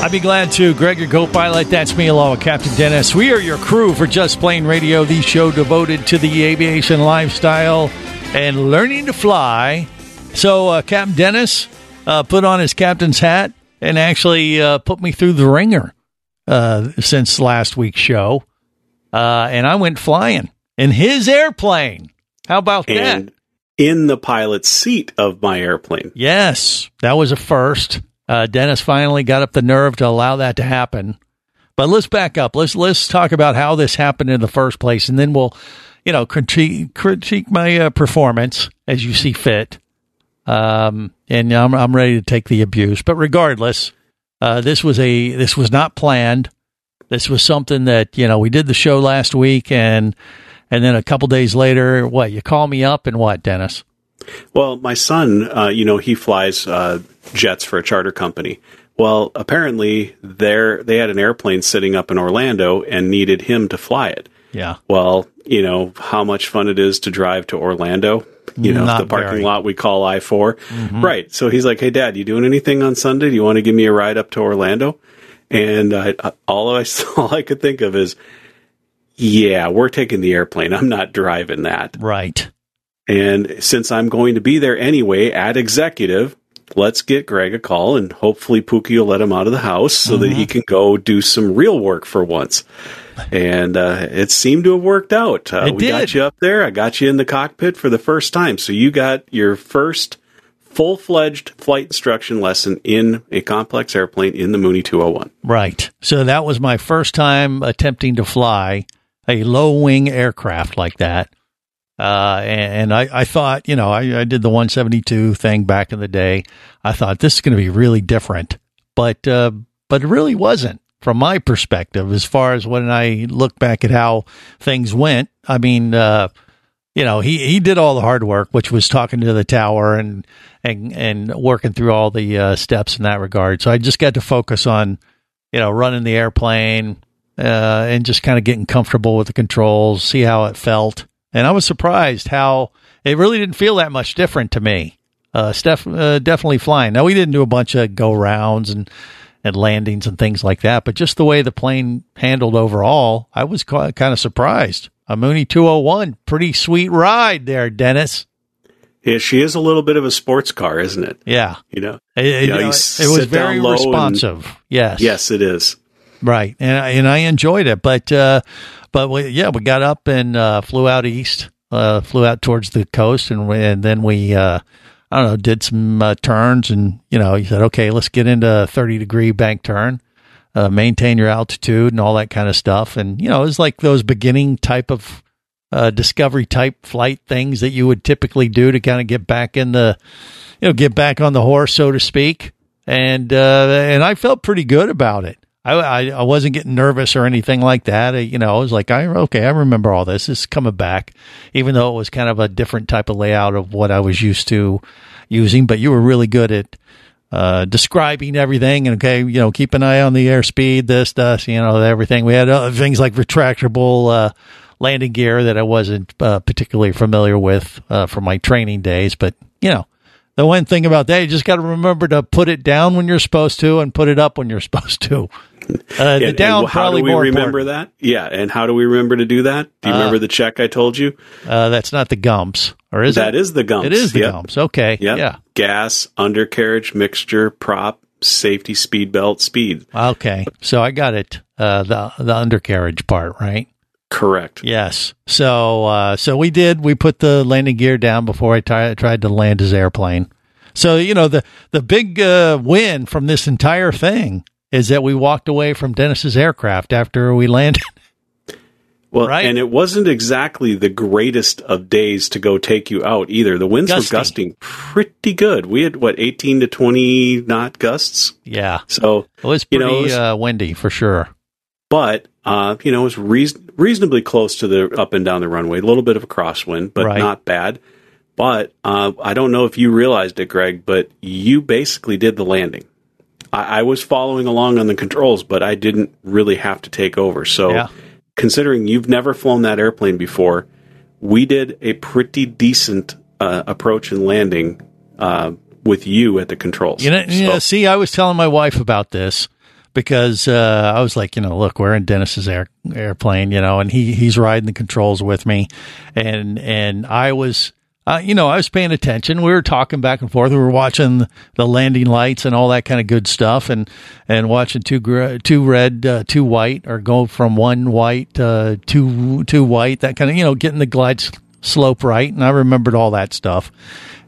I'd be glad to. Greg, your co-pilot. That's me, along with Captain Dennis. We are your crew for Just Plane Radio, the show devoted to the aviation lifestyle and learning to fly. So, uh, Captain Dennis uh, put on his captain's hat and actually uh, put me through the ringer uh, since last week's show, uh, and I went flying in his airplane. How about that? in the pilot's seat of my airplane. Yes, that was a first. Uh, Dennis finally got up the nerve to allow that to happen. But let's back up. Let's let's talk about how this happened in the first place, and then we'll, you know, critique critique my uh, performance as you see fit. Um, and I'm I'm ready to take the abuse. But regardless, uh, this was a this was not planned. This was something that you know we did the show last week, and and then a couple days later, what you call me up and what, Dennis? Well, my son, uh, you know, he flies uh, jets for a charter company. Well, apparently, there they had an airplane sitting up in Orlando and needed him to fly it. Yeah. Well, you know how much fun it is to drive to Orlando. You know Not the parking very. lot we call I 4 right? So he's like, "Hey, Dad, you doing anything on Sunday? Do you want to give me a ride up to Orlando?" And I, I- all I all I could think of is, "Yeah, we're taking the airplane. I'm not driving that." Right. And since I'm going to be there anyway at executive, let's get Greg a call and hopefully Pookie will let him out of the house so that he can go do some real work for once. And uh, it seemed to have worked out. Uh, It we did. got you up there. I got you in the cockpit for the first time. So you got your first full fledged flight instruction lesson in a complex airplane in the Mooney 201. Right. So that was my first time attempting to fly a low wing aircraft like that. Uh, and, I, I thought, you know, I, I did the 172 thing back in the day. I thought this is going to be really different, but, uh, but it really wasn't from my perspective, as far as when I look back at how things went. I mean, uh, you know, he, he did all the hard work, which was talking to the tower and, and, and working through all the uh, steps in that regard. So I just got to focus on, you know, running the airplane uh, and just kind of getting comfortable with the controls, see how it felt. And I was surprised how it really didn't feel that much different to me. Uh, Steph, uh, definitely flying. Now we didn't do a bunch of go rounds and and landings and things like that, but just the way the plane handled overall, I was kind of surprised. A Mooney 201, pretty sweet ride there, Dennis. Yeah, she is a little bit of a sports car, isn't it? Yeah, You know, it, it- You know, you it was very low and- responsive. yes, yes, it is. Right, and I, and I enjoyed it, but uh, but we, yeah, we got up and uh, flew out east, uh, flew out towards the coast, and and then we uh, I don't know did some uh, turns, and you know he said, okay, let's get into a thirty degree bank turn, uh, maintain your altitude and all that kind of stuff, and you know it was like those beginning type of uh, discovery type flight things that you would typically do to kind of get back in the you know get back on the horse, so to speak, and uh, and I felt pretty good about it. I, I, I wasn't getting nervous or anything like that. I, you know, I was like, I okay, I remember all this. It's coming back, even though it was kind of a different type of layout of what I was used to using. But you were really good at uh, describing everything, and okay, you know, keep an eye on the airspeed, this, this, you know, everything. We had other things like retractable uh, landing gear that I wasn't uh, particularly familiar with uh, from my training days, but you know. The one thing about that, you just got to remember to put it down when you're supposed to and put it up when you're supposed to. Uh, And- the and down how probably do we remember important. that? Yeah, and how do we remember to do that? Do you remember the check I told you? Uh, that's not the gumps, or is That it? is the gumps. It is the Yep. gumps. Okay. Yep. Yeah. Gas, undercarriage, mixture, prop, safety, speed belt, speed. Okay. So I got it. Uh, the the undercarriage part, right? Correct. Yes. So uh, so we did. We put the landing gear down before I tried to land his airplane. So you know the the big uh, win from this entire thing is that we walked away from Dennis's aircraft after we landed. Well, Right. and it wasn't exactly the greatest of days to go take you out either. The winds Gusty. were gusting pretty good. We had what 18 to 20 knot gusts. Yeah, So, it was You pretty know, it was- uh, windy for sure. but uh, you know, it was reason- reasonably close to the up and down the runway. A little bit of a crosswind, but Right. not bad. But uh, I don't know if you realized it, Greg, but you basically did the landing. I, I was following along on the controls, but I didn't really have to take over. So, Yeah. considering you've never flown that airplane before, we did a pretty decent uh, approach and landing uh, with you at the controls. You know, know, see, I was telling my wife about this because uh, I was like, you know, look, we're in Dennis's air, airplane, you know, and he he's riding the controls with me, and and I was. Uh, you know, I was paying attention. We were talking back and forth. We were watching the landing lights and all that kind of good stuff, and and watching two two red, uh, two white, or go from one white uh, to two white. That kind of you know, getting the glide slope right. And I remembered all that stuff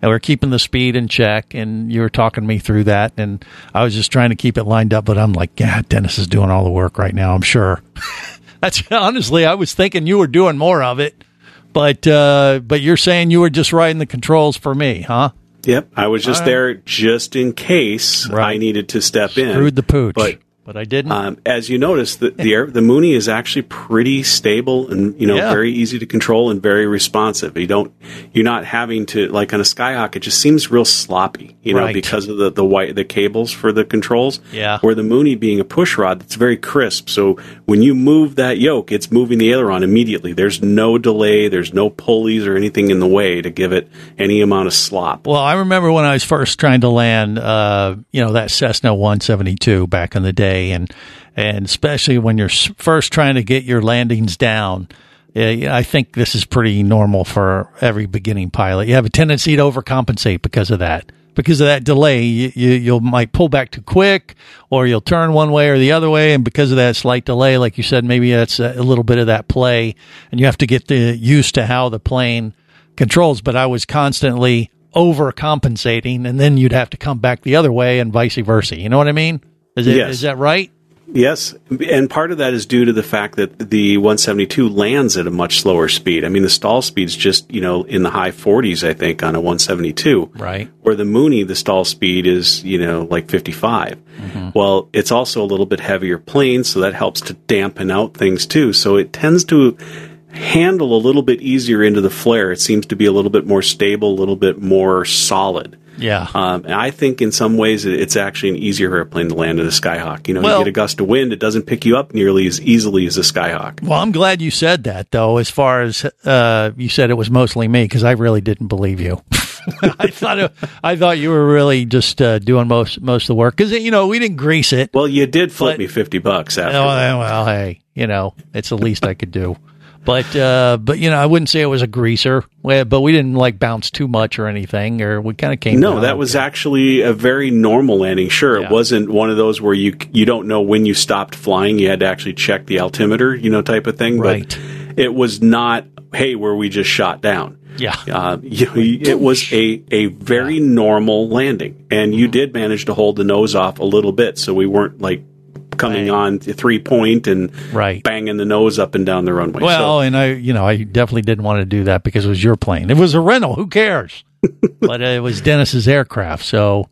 and we're keeping the speed in check and you were talking me through that and i was just trying to keep it lined up but i'm like yeah dennis is doing all the work right now i'm sure that's honestly i was thinking you were doing more of it but uh but you're saying you were just riding the controls for me huh Yep, I was just right. there just in case Right. I needed to step in. screwed the pooch But but i didn't um, as you notice, the the, air, the Mooney is actually pretty stable and you know Yeah. very easy to control and very responsive. You don't you're not having to like on a Skyhawk. It just seems real sloppy, you know, Right. because of the the white the cables for the controls. Yeah. Where the Mooney being a push rod, it's very crisp. So when you move that yoke, it's moving the aileron immediately. There's no delay. There's no pulleys or anything in the way to give it any amount of slop. Well, I remember when I was first trying to land, uh, you know, that Cessna 172 back in the day, and and especially when you're first trying to get your landings down. I think this is pretty normal for every beginning pilot. You have a tendency to overcompensate because of that. Because of that delay, you, you you'll might pull back too quick, or you'll turn one way or the other way, and because of that slight delay, like you said, maybe that's a, a little bit of that play, and you have to get the used to how the plane controls, but I was constantly overcompensating, and then you'd have to come back the other way, and vice versa. You know what I mean? Is, it, is Yes. that right? Yes, and part of that is due to the fact that the 172 lands at a much slower speed. I mean, the stall speed's just you know in the high 40s, I think, on a 172. Right. Where the Mooney, the stall speed is you know like 55. Mm-hmm. Well, it's also a little bit heavier plane, so that helps to dampen out things too. So it tends to handle a little bit easier into the flare. It seems to be a little bit more stable, a little bit more solid. Yeah. Um, and I think in some ways it's actually an easier airplane to land in a Skyhawk. You know, Well- you get a gust of wind, it doesn't pick you up nearly as easily as a Skyhawk. Well, I'm glad you said that, though. As far as uh, you said, it was mostly me because I really didn't believe you. I thought it, I thought you were really just uh, doing most most of the work because you know we didn't grease it. Well, you did flip But- me fifty bucks after. Oh, that. well, hey, you know, it's the least I could do. But uh, but you know, I wouldn't say it was a greaser, but we didn't like bounce too much or anything, or we kind of came. No, that was actually a very normal landing. Sure, Yeah. it wasn't one of those where you you don't know when you stopped flying. You had to actually check the altimeter, you know, type of thing. Right. But it was not. Hey, where we just shot down. yeah. Uh, you, it was a, a very normal landing, and you did manage to hold the nose off a little bit, so we weren't like coming Right. on three point and Right. banging the nose up and down the runway. Well, so, and I, you know, I definitely didn't want to do that because it was your plane. It was a rental. Who cares? but it was Dennis's aircraft, so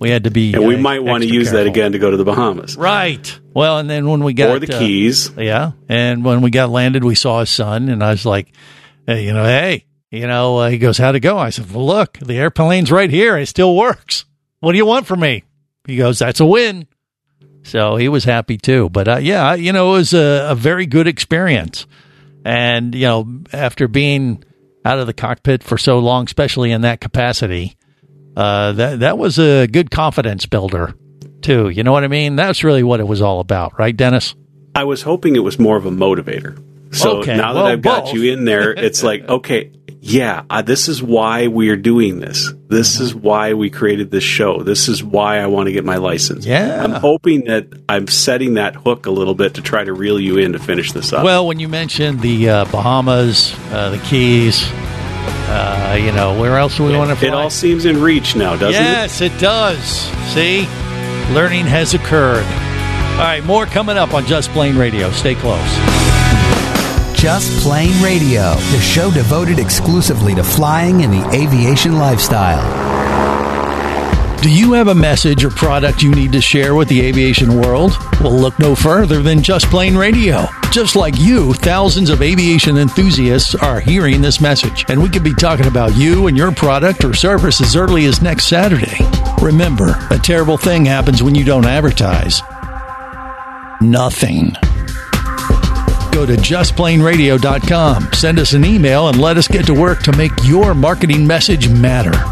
we had to be. and we uh, might want to use that again to go to the Bahamas Right. Well, and then when we got or the uh, Keys. Yeah. And when we got landed, we saw his son, and I was like, hey, you know, hey, you know, uh, he goes, how'd it go? I said, well, look, the airplane's right here. It still works. What do you want from me? He goes, that's a win. So he was happy too. But uh, yeah, you know, it was a, a very good experience. And, you know, after being out of the cockpit for so long, especially in that capacity, uh, that, that was a good confidence builder too. You know what I mean? That's really what it was all about, right, Dennis? I was hoping it was more of a motivator. So Okay, now that well, I've got both. you in there, it's like, okay, yeah, uh, this is why we are doing this. This Mm-hmm. is why we created this show. This is why I want to get my license. Yeah. I'm hoping that I'm setting that hook a little bit to try to reel you in to finish this up. Well, when you mentioned the uh, Bahamas, uh, the Keys, uh, you know, where else do we want to fly? it all seems in reach now, doesn't it? yes, it does. See, learning has occurred. All right, more coming up on Just Plane Radio. Stay close. Just Plane Radio, the show devoted exclusively to flying and the aviation lifestyle. Do you have a message or product you need to share with the aviation world? Well, look no further than Just Plane Radio. Just like you, thousands of aviation enthusiasts are hearing this message, and we could be talking about you and your product or service as early as next Saturday. Remember, a terrible thing happens when you don't advertise. Nothing. Go to justplaneradio.com, send us an email, and let us get to work to make your marketing message matter.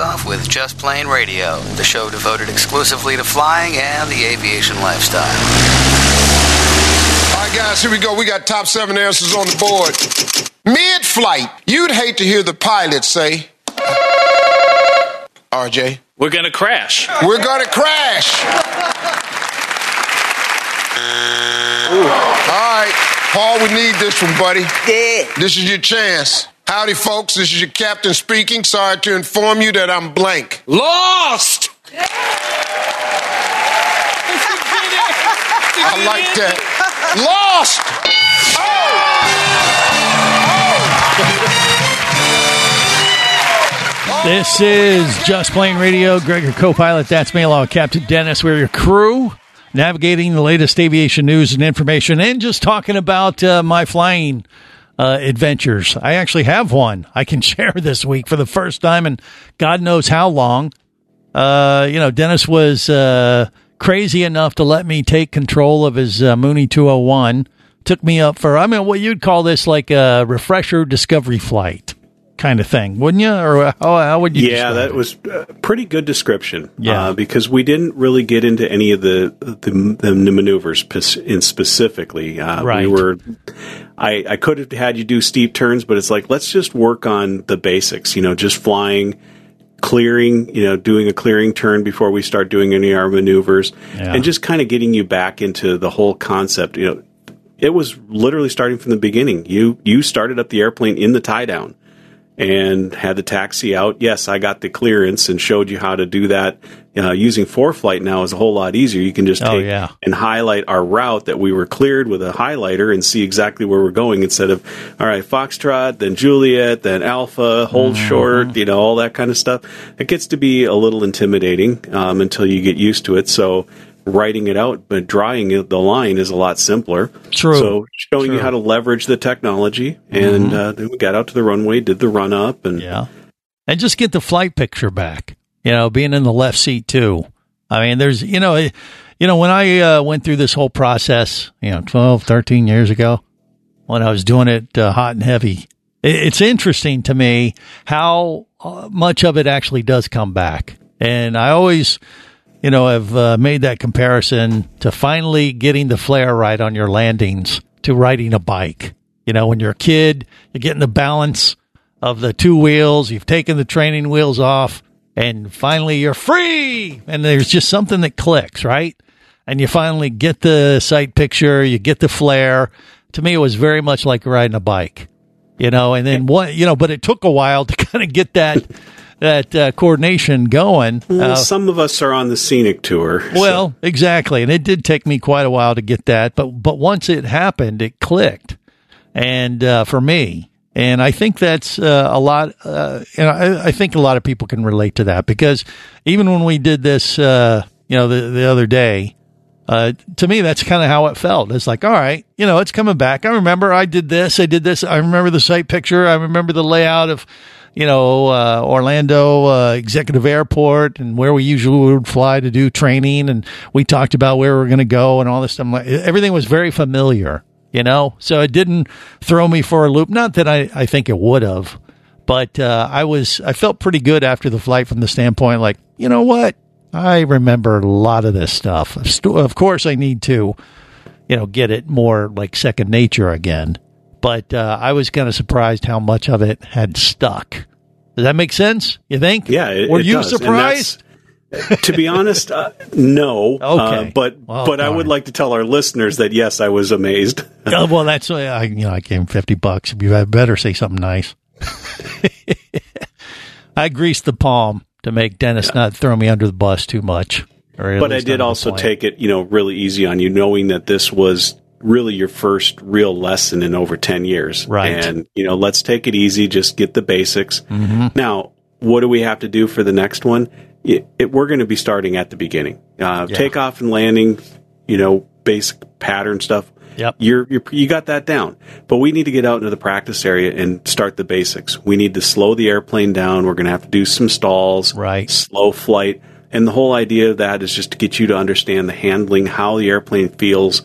cleared for takeoff with Just Plane Radio, the show devoted exclusively to flying and the aviation lifestyle. All right, guys, here we go. We got top seven answers on the board. Mid flight, you'd hate to hear the pilot say, RJ, We're going to crash. we're gonna crash. All right, Paul, we need this one, buddy. Yeah. This is your chance. Howdy, folks. This is your captain speaking. Sorry to inform you that I'm blank. Lost! I like that. Lost. This is Just Plane Radio. Greg, your co-pilot. That's me, along with Captain Dennis. We're your crew, navigating the latest aviation news and information, and just talking about uh, my flying uh, adventures. I actually have one I can share this week for the first time, and God knows how long. Uh, you know, Dennis was uh, crazy enough to let me take control of his uh, Mooney 201. Took me up for, I mean, what you'd call this like a refresher discovery flight kind of thing, wouldn't you? Or how, how would you? Yeah, that it? was a pretty good description. Yeah. uh, because we didn't really get into any of the the, the maneuvers in specifically. Uh, Right. We were. I I could have had you do steep turns, but it's like let's just work on the basics. You know, just flying. Clearing, you know, doing a clearing turn before we start doing any of our maneuvers, Yeah. and just kind of getting you back into the whole concept. You know, it was literally starting from the beginning. You you started up the airplane in the tie down and had the taxi out. Yes, I got the clearance and showed you how to do that. Uh, using ForeFlight now is a whole lot easier. You can just Oh, yeah. and highlight our route that we were cleared with a highlighter and see exactly where we're going instead of all right, Foxtrot, then Juliet, then Alpha, hold Mm-hmm. short, you know, all that kind of stuff. It gets to be a little intimidating um, until you get used to it. So writing it out, but drawing the line is a lot simpler. True. So showing you how to leverage the technology, and uh, then we got out to the runway, did the run up, and Yeah. And just get the flight picture back. You know, being in the left seat too. I mean, there's, you know, you know, when I uh, went through this whole process, you know, 12, 13 years ago, when I was doing it uh, hot and heavy, it's interesting to me how uh, much of it actually does come back. And I always, you know, have uh, made that comparison to finally getting the flare right on your landings to riding a bike. You know, when you're a kid, you're getting the balance of the two wheels, you've taken the training wheels off, and finally you're free. And there's just something that clicks, right? And you finally get the sight picture, you get the flare. To me, it was very much like riding a bike, you know, and then what, you know, but it took a while to kind of get that. That uh, coordination going. Well, Uh, some of us are on the scenic tour. so- well, exactly, and it did take me quite a while to get that, but but once it happened, it clicked, and uh, for me, and I think that's uh, a lot. Uh, you know, I, I think a lot of people can relate to that because even when we did this, uh, you know, the the other day. Uh, to me, that's kind of how it felt. It's like, all right, you know, it's coming back. I remember I did this, I did this. I remember the site picture. I remember the layout of, you know, uh, Orlando uh, Executive Airport and where we usually would fly to do training. And we talked about where we are going to go and all this stuff. Everything was very familiar, you know, so it didn't throw me for a loop. Not that I, I think it would have, but uh, I was, I felt pretty good after the flight from the standpoint, like, you know what? I remember a lot of this stuff. Of course, I need to, you know, get it more like second nature again. But uh, I was kind of surprised how much of it had stuck. Does that make sense? You think? Yeah, it- Were it you does. Surprised? to be honest, uh, no. Okay. Uh, but Well, but I would like to tell our listeners that yes, I was amazed. Oh, well, that's why I, you know, I gave him fifty bucks. You better say something nice. I greased the palm to make Dennis not throw me under the bus too much. but I did also take it, you know, really easy on you, knowing that this was really your first real lesson in over 10 years. Right. And, you know, let's take it easy, just get the basics. Mhm. Now, what do we have to do for the next one? It, it, we're going to be starting at the beginning. Uh, Yeah. Takeoff and landing, you know, basic pattern stuff. Yep. You're, you're you got that down, but we need to get out into the practice area and start the basics. We need to slow the airplane down. We're going to have to do some stalls, right? Slow flight, and the whole idea of that is just to get you to understand the handling, how the airplane feels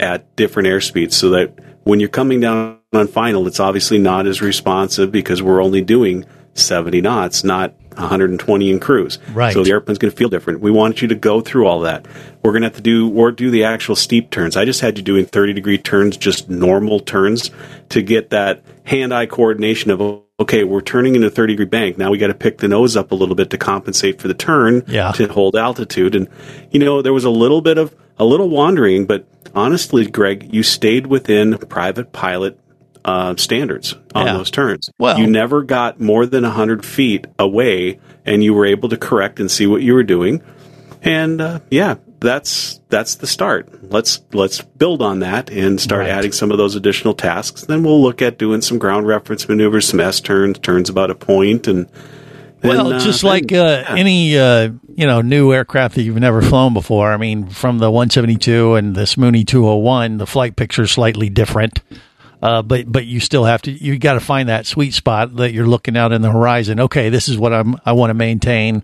at different airspeeds, so that when you're coming down on final, it's obviously not as responsive because we're only doing 70 knots, not 120 in cruise. Right. So the airplane's going to feel different. We want you to go through all that. We're going to have to do or do the actual steep turns. I just had you doing 30 degree turns, just normal turns to get that hand eye coordination of okay, we're turning in a 30 degree bank. Now we got to pick the nose up a little bit to compensate for the turn Yeah. to hold altitude. And you know, there was a little bit of a little wandering, but honestly, Greg, you stayed within private pilot uh, standards on Yeah. those turns. Well- you never got more than 100 feet away and you were able to correct and see what you were doing. And uh, yeah, that's that's the start. Let's let's build on that and start Right. adding some of those additional tasks. Then we'll look at doing some ground reference maneuvers, some S turns, turns about a point, and then, Well, uh, just then- like uh, any uh, you know new aircraft that you've never flown before. I mean, from the 172 and this Mooney 201, the flight picture is slightly different. Uh, but but you still have to you got to find that sweet spot that you're looking out in the horizon. Okay, this is what I'm I want to maintain,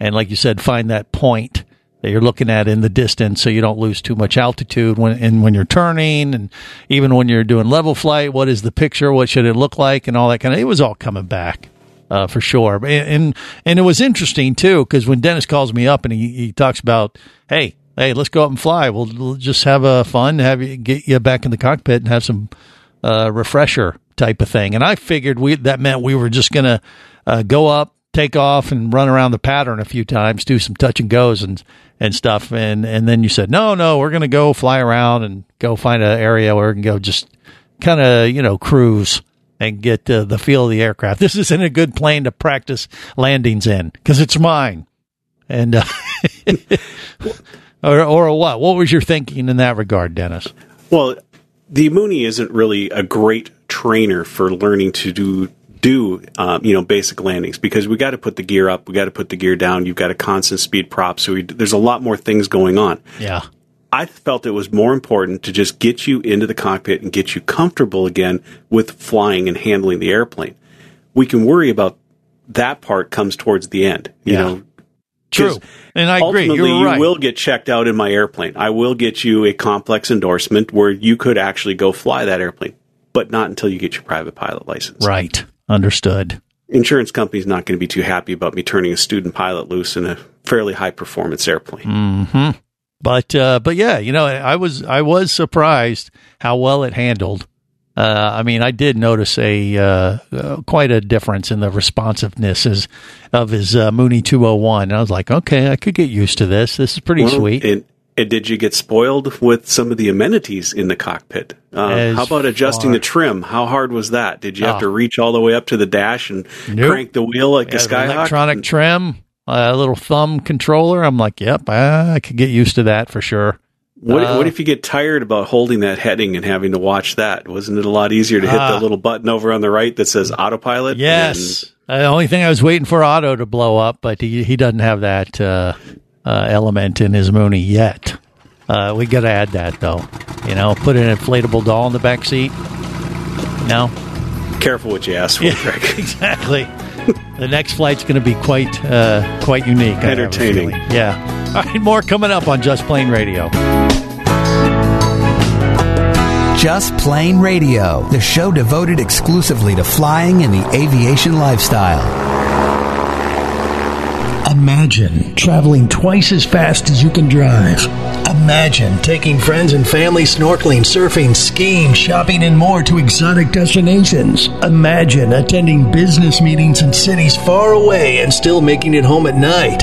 and like you said, find that point that you're looking at in the distance, so you don't lose too much altitude when and when you're turning, and even when you're doing level flight. What is the picture? What should it look like? And all that kind of. It was all coming back uh, for sure. And, and and it was interesting too because when Dennis calls me up and he, he talks about, hey, hey, let's go up and fly. We'll, we'll just have a fun, have you get you back in the cockpit and have some uh, refresher type of thing. And I figured we that meant we were just gonna uh, go up, take off, and run around the pattern a few times, do some touch and goes and and stuff. And and then you said, no, no, we're gonna go fly around and go find an area where we can go just kind of you know cruise and get uh, the feel of the aircraft. This isn't a good plane to practice landings in because it's mine. And uh, or or what? What was your thinking in that regard, Dennis? Well, the Mooney isn't really a great trainer for learning to do do um, you know basic landings because we got to put the gear up, we got to put the gear down. You've got a constant speed prop, so we, there's a lot more things going on. Yeah. I felt it was more important to just get you into the cockpit and get you comfortable again with flying and handling the airplane. We can worry about that part comes towards the end. You Yeah. know, True. And I agree. You're you right. will get checked out in my airplane. I will get you a complex endorsement where you could actually go fly that airplane, but not until you get your private pilot license. Right. Understood. Insurance company's not going to be too happy about me turning a student pilot loose in a fairly high performance airplane. hmm But uh, but yeah, you know, I was I was surprised how well it handled Uh, I mean, I did notice a uh, uh, quite a difference in the responsiveness is, of his uh, Mooney 201. And I was like, okay, I could get used to this. This is pretty Well, sweet. And, and did you get spoiled with some of the amenities in the cockpit? Uh, how about adjusting far- the trim? How hard was that? Did you have Oh. to reach all the way up to the dash and Nope. crank the wheel like a Skyhawk? electronic trim, a little thumb controller. I'm like, yep, I, I could get used to that for sure. What, Uh, what if you get tired about holding that heading and having to watch that? Wasn't it a lot easier to hit Ah. the little button over on the right that says autopilot? Yes. Uh, the only thing I was waiting for auto to blow up, but he he doesn't have that uh, uh, element in his Mooney yet. Uh, we got to add that though. You know, put an inflatable doll in the back seat. No, careful what you ask for, Greg. exactly. the next flight's going to be quite uh, quite unique. I have a Entertaining. Yeah. All right, more coming up on Just Plane Radio. Just Plane Radio, the show devoted exclusively to flying and the aviation lifestyle. Imagine traveling twice as fast as you can drive. Imagine taking friends and family snorkeling, surfing, skiing, shopping, and more to exotic destinations. Imagine attending business meetings in cities far away and still making it home at night.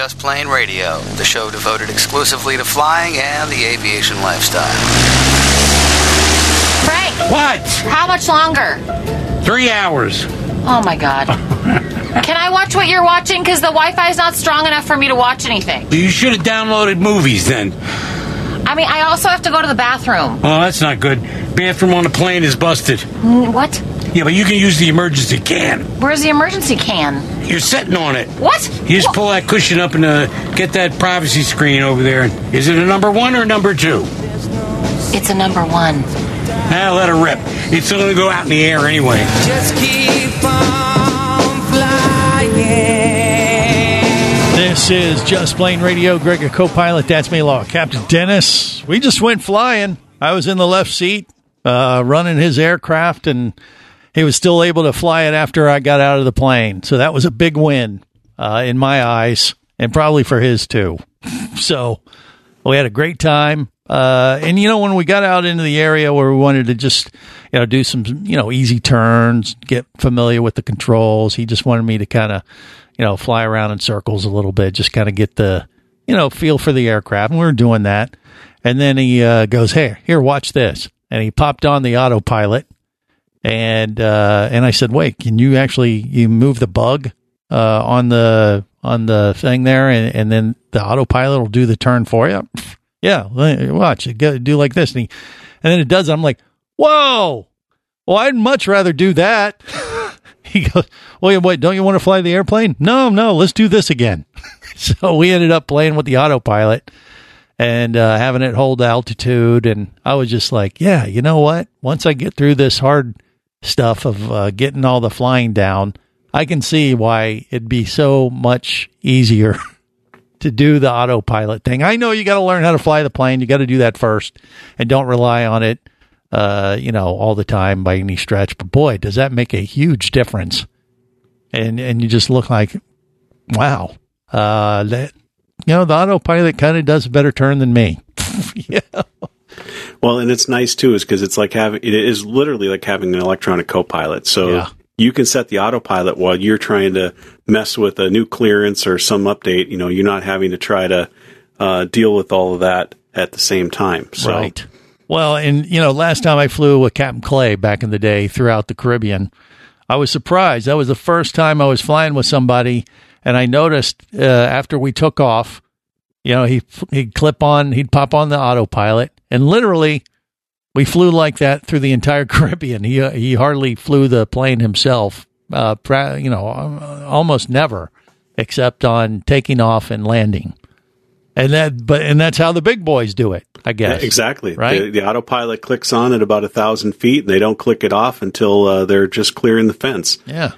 Just Plane Radio, the show devoted exclusively to flying and the aviation lifestyle. Frank, What? how much longer? Three hours. Oh my god. Can I watch what you're watching? Because the Wi Fi is not strong enough for me to watch anything. You should have downloaded movies then. I mean, I also have to go to the bathroom. Oh, that's not good. Bathroom on the plane is busted. Mm, What? Yeah, but you can use the emergency can. Where's the emergency can? You're sitting on it. What? You just pull that cushion up and uh, get that privacy screen over there. Is it a number one or a number two? It's a number one. Ah, let her rip. It's still going to go out in the air anyway. Just keep on flying. This is Just Plane Radio. Greg, a co-pilot. That's me, Law. Captain Dennis. We just went flying. I was in the left seat, uh, running his aircraft, and he was still able to fly it after I got out of the plane. So that was a big win uh, in my eyes, and probably for his too. so we had a great time. Uh, and you know, when we got out into the area where we wanted to just, you know, do some, you know, easy turns, get familiar with the controls, he just wanted me to kind of, you know, fly around in circles a little bit, just kind of get the, you know, feel for the aircraft. And we were doing that. And then he uh, goes, "Hey, here, watch this." And he popped on the autopilot, and uh, and I said, "Wait, can you actually you move the bug uh, on the on the thing there, and, and then the autopilot will do the turn for you?" Yeah, watch it do like this, and, he, and then it does. I'm like, "Whoa!" Well, I'd much rather do that. he goes, "Well, yeah, wait, don't you want to fly the airplane?" No, no, let's do this again. so we ended up playing with the autopilot and uh, having it hold altitude. And I was just like, yeah, you know what? Once I get through this hard stuff of uh, getting all the flying down, I can see why it'd be so much easier to do the autopilot thing. I know you got to learn how to fly the plane. You got to do that first and don't rely on it, uh, you know, all the time by any stretch. But boy, does that make a huge difference. And, and you just look like, wow, uh, that, you know, the autopilot kind of does a better turn than me. yeah. Well, and it's nice too, is because it's like having it is literally like having an electronic co-pilot. So Yeah. you can set the autopilot while you're trying to mess with a new clearance or some update. You know, you're not having to try to uh, deal with all of that at the same time. So Right. Well, and you know, last time I flew with Captain Clay back in the day throughout the Caribbean, I was surprised. That was the first time I was flying with somebody, and I noticed uh, after we took off, you know, he he'd clip on, he'd pop on the autopilot, and literally, we flew like that through the entire Caribbean. He uh, he hardly flew the plane himself. Uh, pra- you know, uh, almost never, except on taking off and landing. And that, but and that's how the big boys do it, I guess. Yeah, exactly. Right? The, the autopilot clicks on at about a thousand feet, and they don't click it off until uh, they're just clearing the fence. Yeah.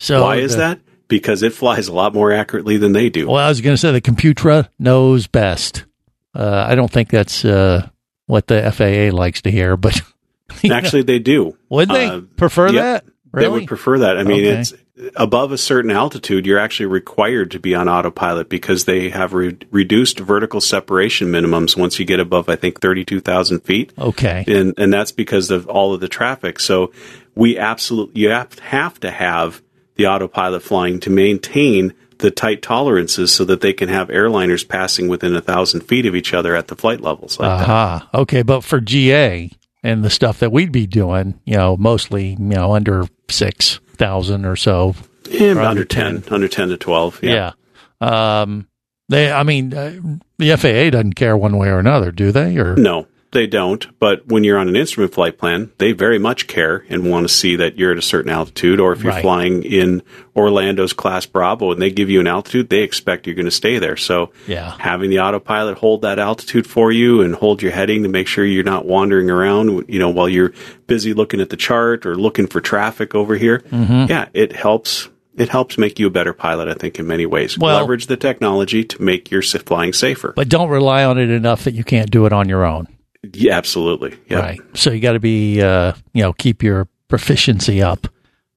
So Why is the- that? Because it flies a lot more accurately than they do. Well, I was going to say the computer knows best. Uh, I don't think that's uh, what the FAA likes to hear, but you know. Actually, they do. would they Uh, prefer yep, that? They would prefer that. I mean, Okay. it's above a certain altitude, you're actually required to be on autopilot because they have re- reduced vertical separation minimums once you get above, I think, 32,000 feet. Okay. And, and that's because of all of the traffic. So we absolutely, you have, have to have the autopilot flying to maintain the tight tolerances so that they can have airliners passing within a thousand feet of each other at the flight levels like that. Aha. Okay, but for GA and the stuff that we'd be doing, you know, mostly, you know, under six thousand or so. Yeah, or under 10, under 10 to 12. Yeah. Um. They. I mean, uh, the FAA doesn't care one way or another, do they? Or No, they don't. But when you're on an instrument flight plan, they very much care and want to see that you're at a certain altitude. Or if you're Right. flying in Orlando's class Bravo and they give you an altitude, they expect you're going to stay there. So Yeah. having the autopilot hold that altitude for you and hold your heading to make sure you're not wandering around, you know, while you're busy looking at the chart or looking for traffic over here. Mhm. Yeah, it helps. It helps make you a better pilot, I think, in many ways. Well- Leverage the technology to make your flying safer. but don't rely on it enough that you can't do it on your own. Yeah, absolutely. Yeah. Right. So you got to be, uh, you know, keep your proficiency up.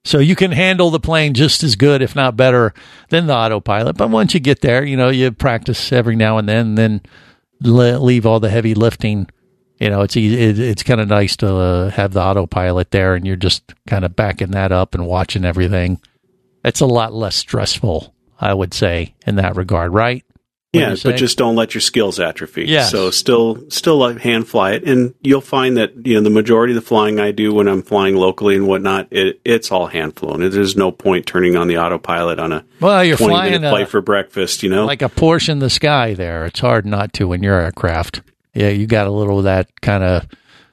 So you can handle the plane just as good, if not better, than the autopilot. But once you get there, you know, you practice every now and then, and then le- leave all the heavy lifting. You know, it's easy, it, it's kind of nice to uh, have the autopilot there, and you're just kind of backing that up and watching everything. It's a lot less stressful, I would say, in that regard, right? Yeah, but just don't let your skills atrophy. Yes. So still, still hand fly it, and you'll find that you know the majority of the flying I do when I'm flying locally and whatnot, it, it's all hand flown. There's no point turning on the autopilot on a Well, you're 20 flying minute a- flight for breakfast. You know, like a Porsche in the sky there. It's hard not to in your aircraft. Yeah, you got a little of that kind of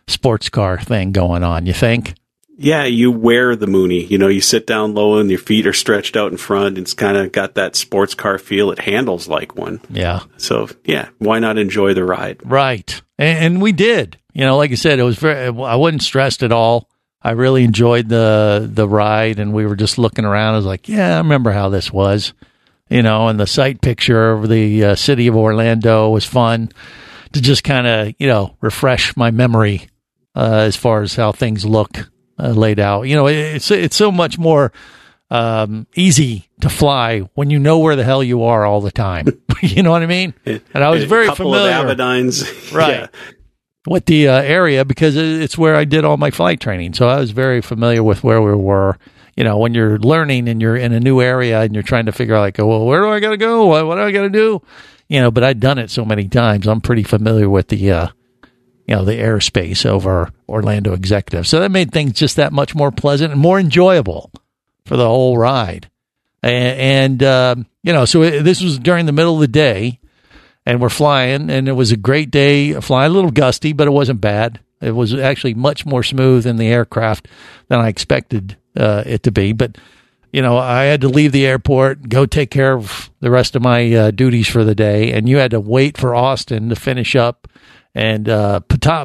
sports car thing going on, you think? Yeah, you wear the Mooney. You know, you sit down low and your feet are stretched out in front. It's kind of got that sports car feel. It handles like one. Yeah. So yeah, why not enjoy the ride? Right. And, and we did. You know, like I said, it was very I wasn't stressed at all. I really enjoyed the the ride and we were just looking around. I was like, yeah, I remember how this was. You know, and the sight picture of the uh, city of Orlando was fun to just kind of, you know, refresh my memory uh, as far as how things look uh, laid out. You know, it's it's so much more um, easy to fly when you know where the hell you are all the time. you know what I mean? And I was very familiar of Right. Yeah. with the uh, area because it's where I did all my flight training. So I was very familiar with where we were. You know, when you're learning and you're in a new area and you're trying to figure out, like, well, where do I got to go? What, what do I got to do? You know, but I'd done it so many times. I'm pretty familiar with the, uh, you know, the airspace over Orlando Executive. So that made things just that much more pleasant and more enjoyable for the whole ride. And, and um, you know, so it, this was during the middle of the day and we're flying, and it was a great day flying, a little gusty, but it wasn't bad. It was actually much more smooth in the aircraft than I expected uh, it to be. But you know, I had to leave the airport, go take care of the rest of my uh, duties for the day, and you had to wait for Austin to finish up and uh,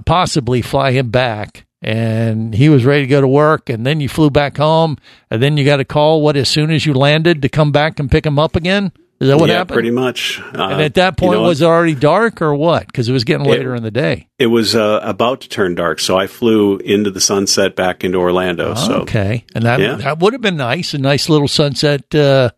possibly fly him back. And he was ready to go to work, and then you flew back home, and then you got a call. What as soon as you landed to come back and pick him up again? Is that what yeah, happened? pretty much. Uh, And at that you point, know, was it already dark or what? Because it was getting It- later in the day. It was uh, about to turn dark, so I flew into the sunset back into Orlando. so okay, and that yeah. that would have been nice, a nice little sunset uh,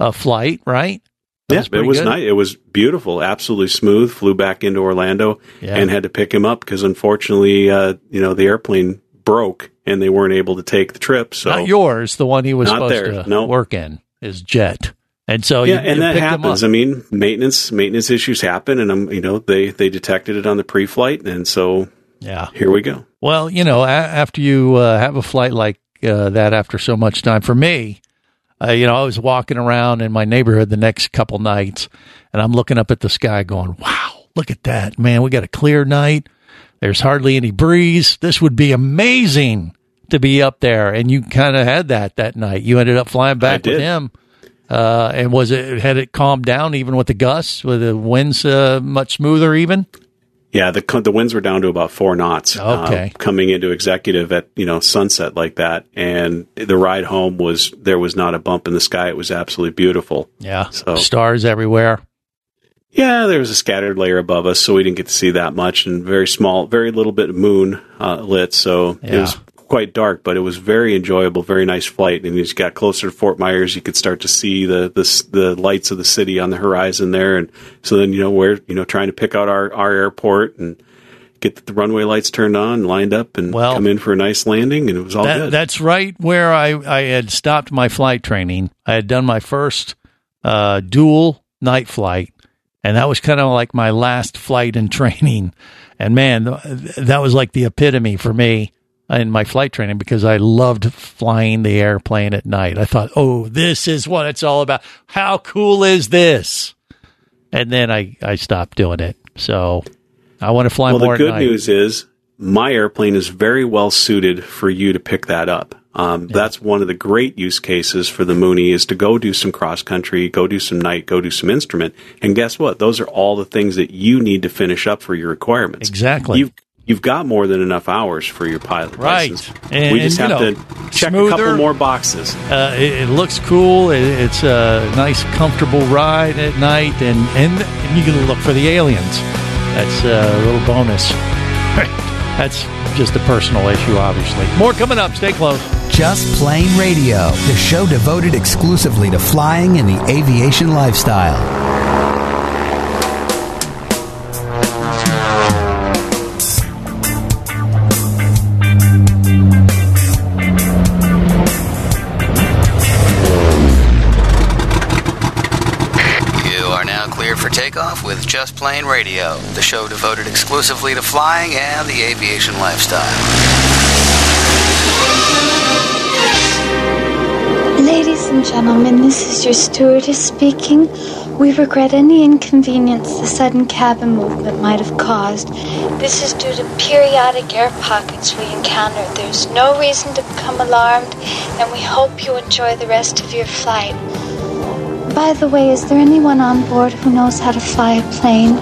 uh, flight, right? That yeah, was it was good. nice. It was beautiful, absolutely smooth. Flew back into Orlando Yeah. and had to pick him up because unfortunately, uh, you know, the airplane broke and they weren't able to take the trip. So Not yours, the one he was Not supposed theirs, to no. work in, his jet, and so yeah, you, and you that happens. I mean, maintenance maintenance issues happen, and I'm you know they they detected it on the pre-flight, and so Yeah. here we go. Well, you know, a- after you uh, have a flight like uh, that after so much time, for me, uh, you know, I was walking around in my neighborhood the next couple nights, and I'm looking up at the sky, going, "Wow, look at that, man! We got a clear night. There's hardly any breeze. This would be amazing to be up there." And you kind of had that that night. You ended up flying back with him. Uh, and was it had it calmed down even with the gusts, with the winds uh, much smoother even? Yeah, the the winds were down to about four knots. uh, Okay. coming into executive at you know sunset like that, and the ride home was there was not a bump in the sky. It was absolutely beautiful. Yeah, So stars everywhere. yeah, there was a scattered layer above us, so we didn't get to see that much, and very small, very little bit of moon uh, lit. So it Yeah. was quite dark, but it was very enjoyable, very nice flight. And as you got closer to Fort Myers, you could start to see the the, the lights of the city on the horizon there, and so then you know we're you know trying to pick out our our airport and. Get the runway lights turned on, lined up, and Well- come in for a nice landing, and it was all That, good. that's right where I, I had stopped my flight training. I had done my first uh, dual night flight, and that was kind of like my last flight in training. And man, th- that was like the epitome for me in my flight training because I loved flying the airplane at night. I thought, oh, this is what it's all about. How cool is this? And then I, I stopped doing it. So I want to fly well, more the at good news is my airplane is very well suited for you to pick that up. Um, That's one of the great use cases for the Mooney is to go do some cross country, go do some night, go do some instrument, and guess what? Those are all the things that you need to finish up for your requirements. Exactly. You've you've got more than enough hours for your pilot Right. license. And- we just and, have you know, to check a couple more boxes. Uh, it, it looks cool. It, it's a nice, comfortable ride at night, and, and and you can look for the aliens. That's a little bonus. That's just a personal issue, obviously. More coming up. Stay close. Just Plane Radio, the show devoted exclusively to flying and the aviation lifestyle. With Just Plane Radio, the show devoted exclusively to flying and the aviation lifestyle. Ladies and gentlemen, this is your stewardess speaking. We regret any inconvenience the sudden cabin movement might have caused. This is due to periodic air pockets we encountered. There's no reason to become alarmed, and we hope you enjoy the rest of your flight. By the way, is there anyone on board who knows how to fly a plane?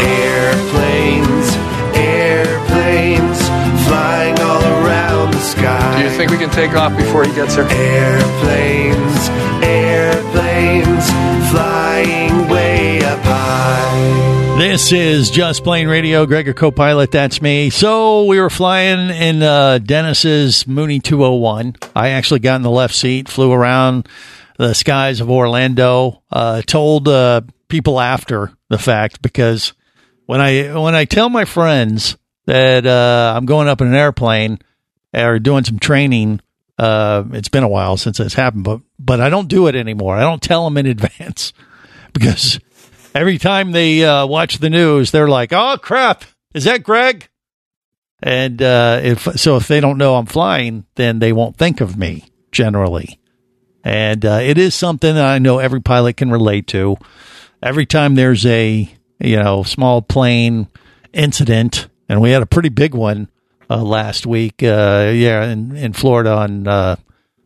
Airplanes, airplanes, flying all around the sky. Do you think we can take off before he gets there? Airplanes, airplanes, flying way up high. This is Just Plane Radio. Greg Your Co-Pilot, that's me. So we were flying in uh, Dennis's Mooney 201. I actually got in the left seat, flew around the skies of Orlando. Uh, told uh, people after the fact because when I when I tell my friends that uh, I'm going up in an airplane or doing some training, uh, it's been a while since this happened, but but I don't do it anymore. I don't tell them in advance because every time they uh, watch the news, they're like, "Oh crap, is that Greg?" And uh, if so, if they don't know I'm flying, then they won't think of me generally. And uh, it is something that I know every pilot can relate to. Every time there's a you know small plane incident, and we had a pretty big one uh, last week. Uh, yeah, in in Florida on uh,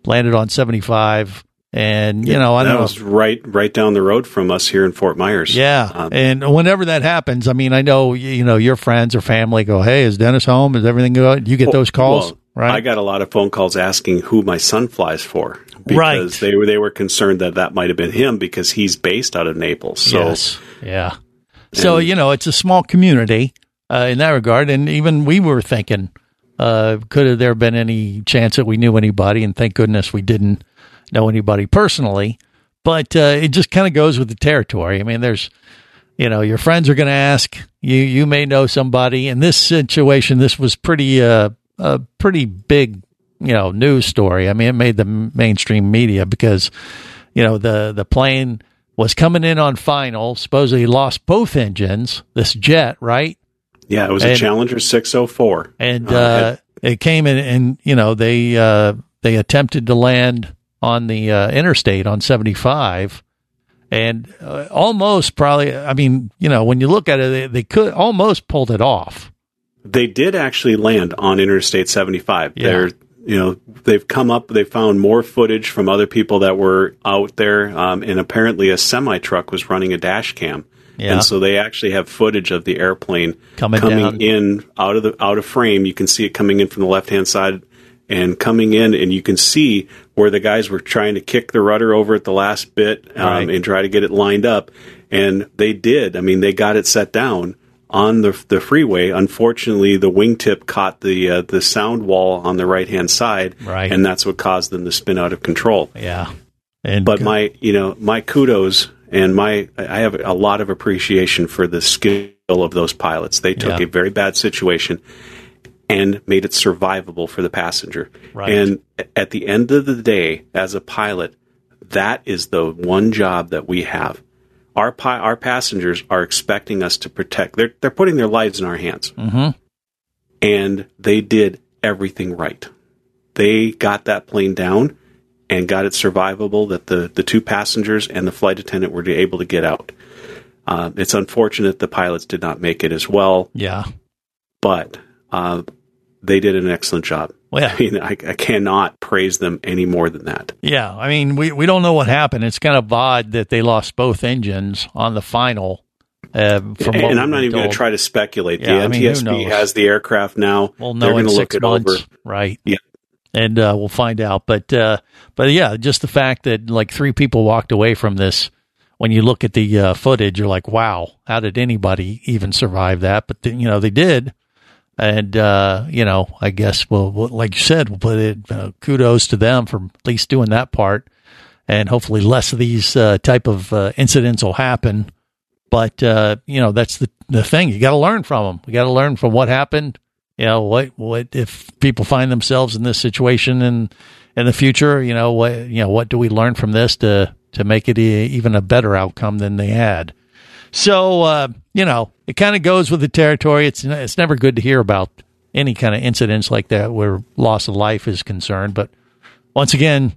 landed on 75, and you know I that don't know. was right right down the road from us here in Fort Myers. Yeah, Um, and whenever that happens, I mean, I know you know your friends or family go, "Hey, is Dennis home? Is everything good?" You get those calls, Well, right? I got a lot of phone calls asking who my son flies for because Right. they were they were concerned that that might have been him because he's based out of Naples. So yes, yeah. So you know, it's a small community uh, in that regard, and even we were thinking, uh, could there have there been any chance that we knew anybody? And thank goodness we didn't know anybody personally. But uh, it just kind of goes with the territory. I mean, there's you know your friends are going to ask you you may know somebody in this situation this was pretty uh a pretty big you know news story i mean it made the mainstream media because you know the the plane was coming in on final. Supposedly lost both engines. This jet, right? Yeah, it was a Challenger 604. and Uh, uh, it came in, and you know they uh, they attempted to land on the uh, interstate on 75, and uh, almost probably. I mean, you know, when you look at it, they, they could almost pulled it off. They did actually land on Interstate 75. Yeah. They're, you know, they've come up, they found more footage from other people that were out there, um, and apparently a semi truck was running a dash cam. Yeah. And so they actually have footage of the airplane Coming down. in out of the out of frame. You can see it coming in from the left hand side and coming in, and you can see where the guys were trying to kick the rudder over at the last bit um, Right. and try to get it lined up, and they did. I mean, they got it set down on the the freeway. Unfortunately, the wingtip caught the uh, the sound wall on the right hand side, Right. and that's what caused them to spin out of control. Yeah, and but my you know my kudos and my I have a lot of appreciation for the skill of those pilots. They took Yeah. a very bad situation and made it survivable for the passenger. Right. And at the end of the day, as a pilot, that is the one job that we have. Our pi- our passengers are expecting us to protect. They're they're putting their lives in our hands hmm and they did everything right. They got that plane down and got it survivable that the, the two passengers and the flight attendant were able to get out. Uh, it's unfortunate the pilots did not make it as well, yeah, but uh, they did an excellent job. Well, I mean, I, I cannot praise them any more than that. yeah. I mean, we we don't know what happened. It's kind of odd that they lost both engines on the final. Uh, from what and I'm not even going to try to speculate. Yeah, the I mean, NTSB has the aircraft now. We'll They're in six months, over. right? Yeah. and uh, we'll find out. But uh, but yeah, just the fact that like three people walked away from this. When you look at the uh, footage, you're like, "Wow, how did anybody even survive that?" But then, you know, they did, and uh, you know, I guess we'll, like you said, we'll put it. Uh, kudos to them for at least doing that part, and hopefully less of these uh, type of uh, incidents will happen. But uh, you know, that's the the thing. You got to learn from them. You got to learn from what happened. You know, what what if people find themselves in this situation in in the future? You know, what you know, what do we learn from this to to make it e- even a better outcome than they had? So uh, you know, it kind of goes with the territory. It's it's never good to hear about any kind of incidents like that where loss of life is concerned. But once again,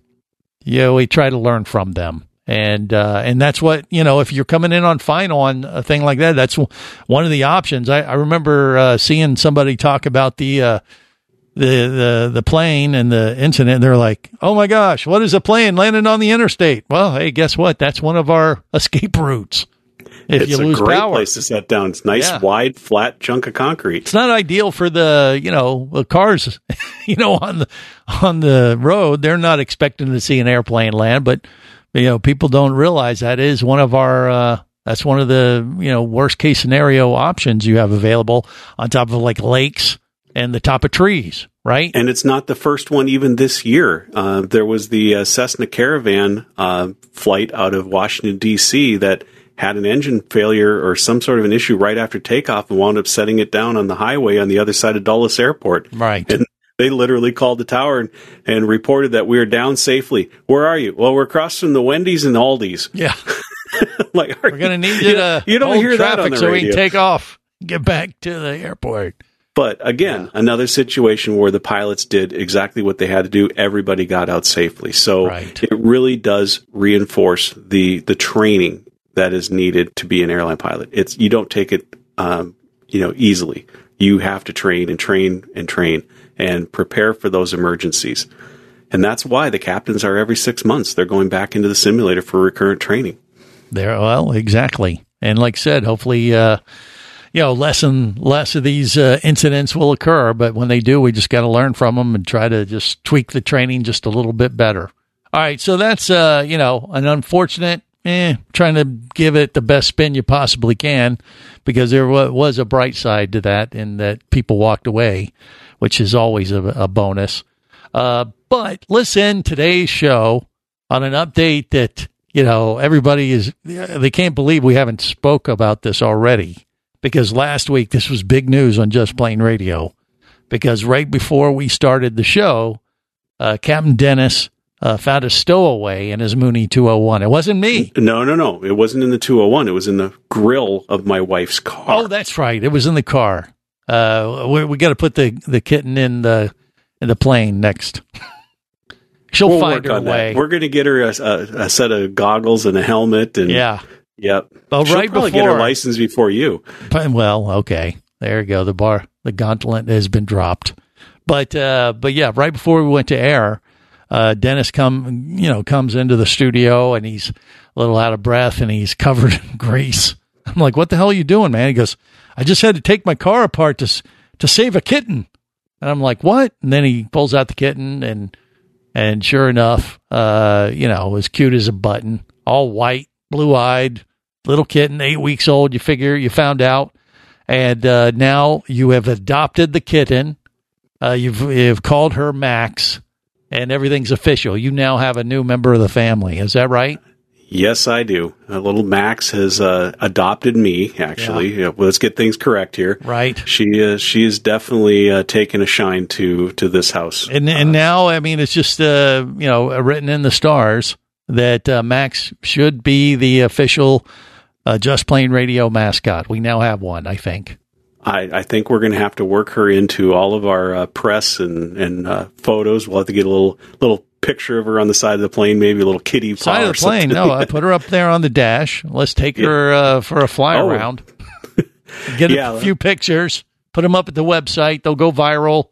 know, we try to learn from them. And uh, and that's what you know. If you're coming in on final on a thing like that, that's one of the options. I, I remember uh, seeing somebody talk about the uh, the the the plane and the incident. They're like, "Oh my gosh, what is a plane landing on the interstate?" Well, hey, guess what? That's one of our escape routes. If it's you a great power, place to set down. It's nice, Yeah. wide, flat chunk of concrete. it's not ideal for the you know the cars you know on the on the road they're not expecting to see an airplane land but you know people don't realize that is one of our uh that's one of the you know worst case scenario options you have available on top of like lakes and the top of trees right And it's not the first one even this year. Uh, there was the uh, Cessna Caravan uh, flight out of Washington, D.C. that had an engine failure or some sort of an issue right after takeoff and wound up setting it down on the highway on the other side of Dulles Airport. Right. And they literally called the tower and, and reported that we are down safely. Where are you? Well, we're across from the Wendy's and Aldi's. yeah like, we're gonna need you to you don't hear that traffic on the so we radio. can take off get back to the airport But again, another situation where the pilots did exactly what they had to do. Everybody got out safely. So it really does reinforce the the training that is needed to be an airline pilot. It's you don't take it um, you know easily. You have to train and train and train and prepare for those emergencies. And that's why the captains are every six months. They're going back into the simulator for recurrent training. There, well, exactly. And like I said, hopefully, uh, you know, less and less of these uh, incidents will occur. But when they do, we just got to learn from them and try to just tweak the training just a little bit better. All right, so that's uh, you know an unfortunate. Eh, trying to give it the best spin you possibly can, because there was a bright side to that, in that people walked away, which is always a, a bonus. Uh, but listen, today's show on an update that you know everybody is they can't believe we haven't spoke about this already because last week this was big news on Just Plane Radio because right before we started the show, uh, Captain Dennis uh, found a stowaway in his Mooney 201. It wasn't me. No, no, no. It wasn't in the 201. It was in the grill of my wife's car. Oh, that's right. It was in the car. Uh, we, we got to put the, the kitten in the in the plane next. She'll We'll find her on that. way. We're going to get her a, a, a set of goggles and a helmet. And Yeah. Yep. Well, She'll right probably get her before- license before you. But- Well, okay. There you go. The bar, the gauntlet has been dropped. But uh, but yeah, right before we went to air, uh, Dennis come you know comes into the studio and he's a little out of breath and he's covered in grease. I'm like, what the hell are you doing, man? He goes, I just had to take my car apart to to save a kitten. And I'm like, what? And then he pulls out the kitten and and sure enough, uh, you know, as cute as a button, all white, blue eyed, little kitten, eight weeks old. You figure you found out, and uh, now you have adopted the kitten. Uh, you've you've called her Max, and everything's official. You now have a new member of the family. Is that right? Yes, I do. Uh, little Max has uh, adopted me. Actually, Yeah, well, let's get things correct here. Right. She is. She is definitely uh, taken a shine to to this house. And and now, I mean, it's just uh, you know written in the stars that uh, Max should be the official uh, Just Plane Radio mascot. We now have one, I think. I, I think we're going to have to work her into all of our uh, press and and uh, photos. We'll have to get a little little picture of her on the side of the plane, maybe a little kitty Side of the plane. No, I put her up there on the dash. Let's take her uh, for a fly Oh. around. Get Yeah. a few pictures. Put them up at the website. They'll go viral.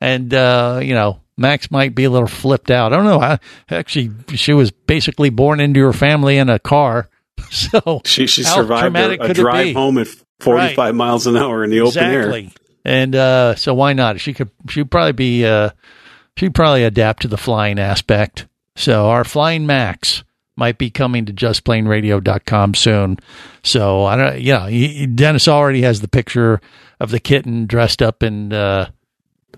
And uh, you know, Max might be a little flipped out. I don't know. I, actually, she was basically born into her family in a car. So she she survived a, a drive home at forty five miles an hour in the open air. And uh, so why not? She could. She'd probably be. Uh, she'd probably adapt to the flying aspect. So our flying Max might be coming to justplaneradio.com soon. So I don't. Yeah, he, Dennis already has the picture of the kitten dressed up in, uh,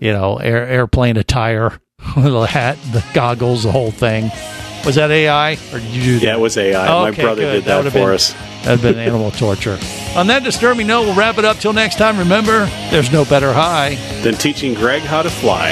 you know, air, airplane attire, the hat, the goggles, the whole thing. Was that AI or did you do that? Yeah, it was AI. My Okay, brother good. did that, would've for been- us. That'd been animal torture. On that disturbing note, we'll wrap it up till next time. Remember, there's no better high. than teaching Greg how to fly.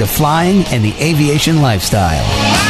to flying and the aviation lifestyle.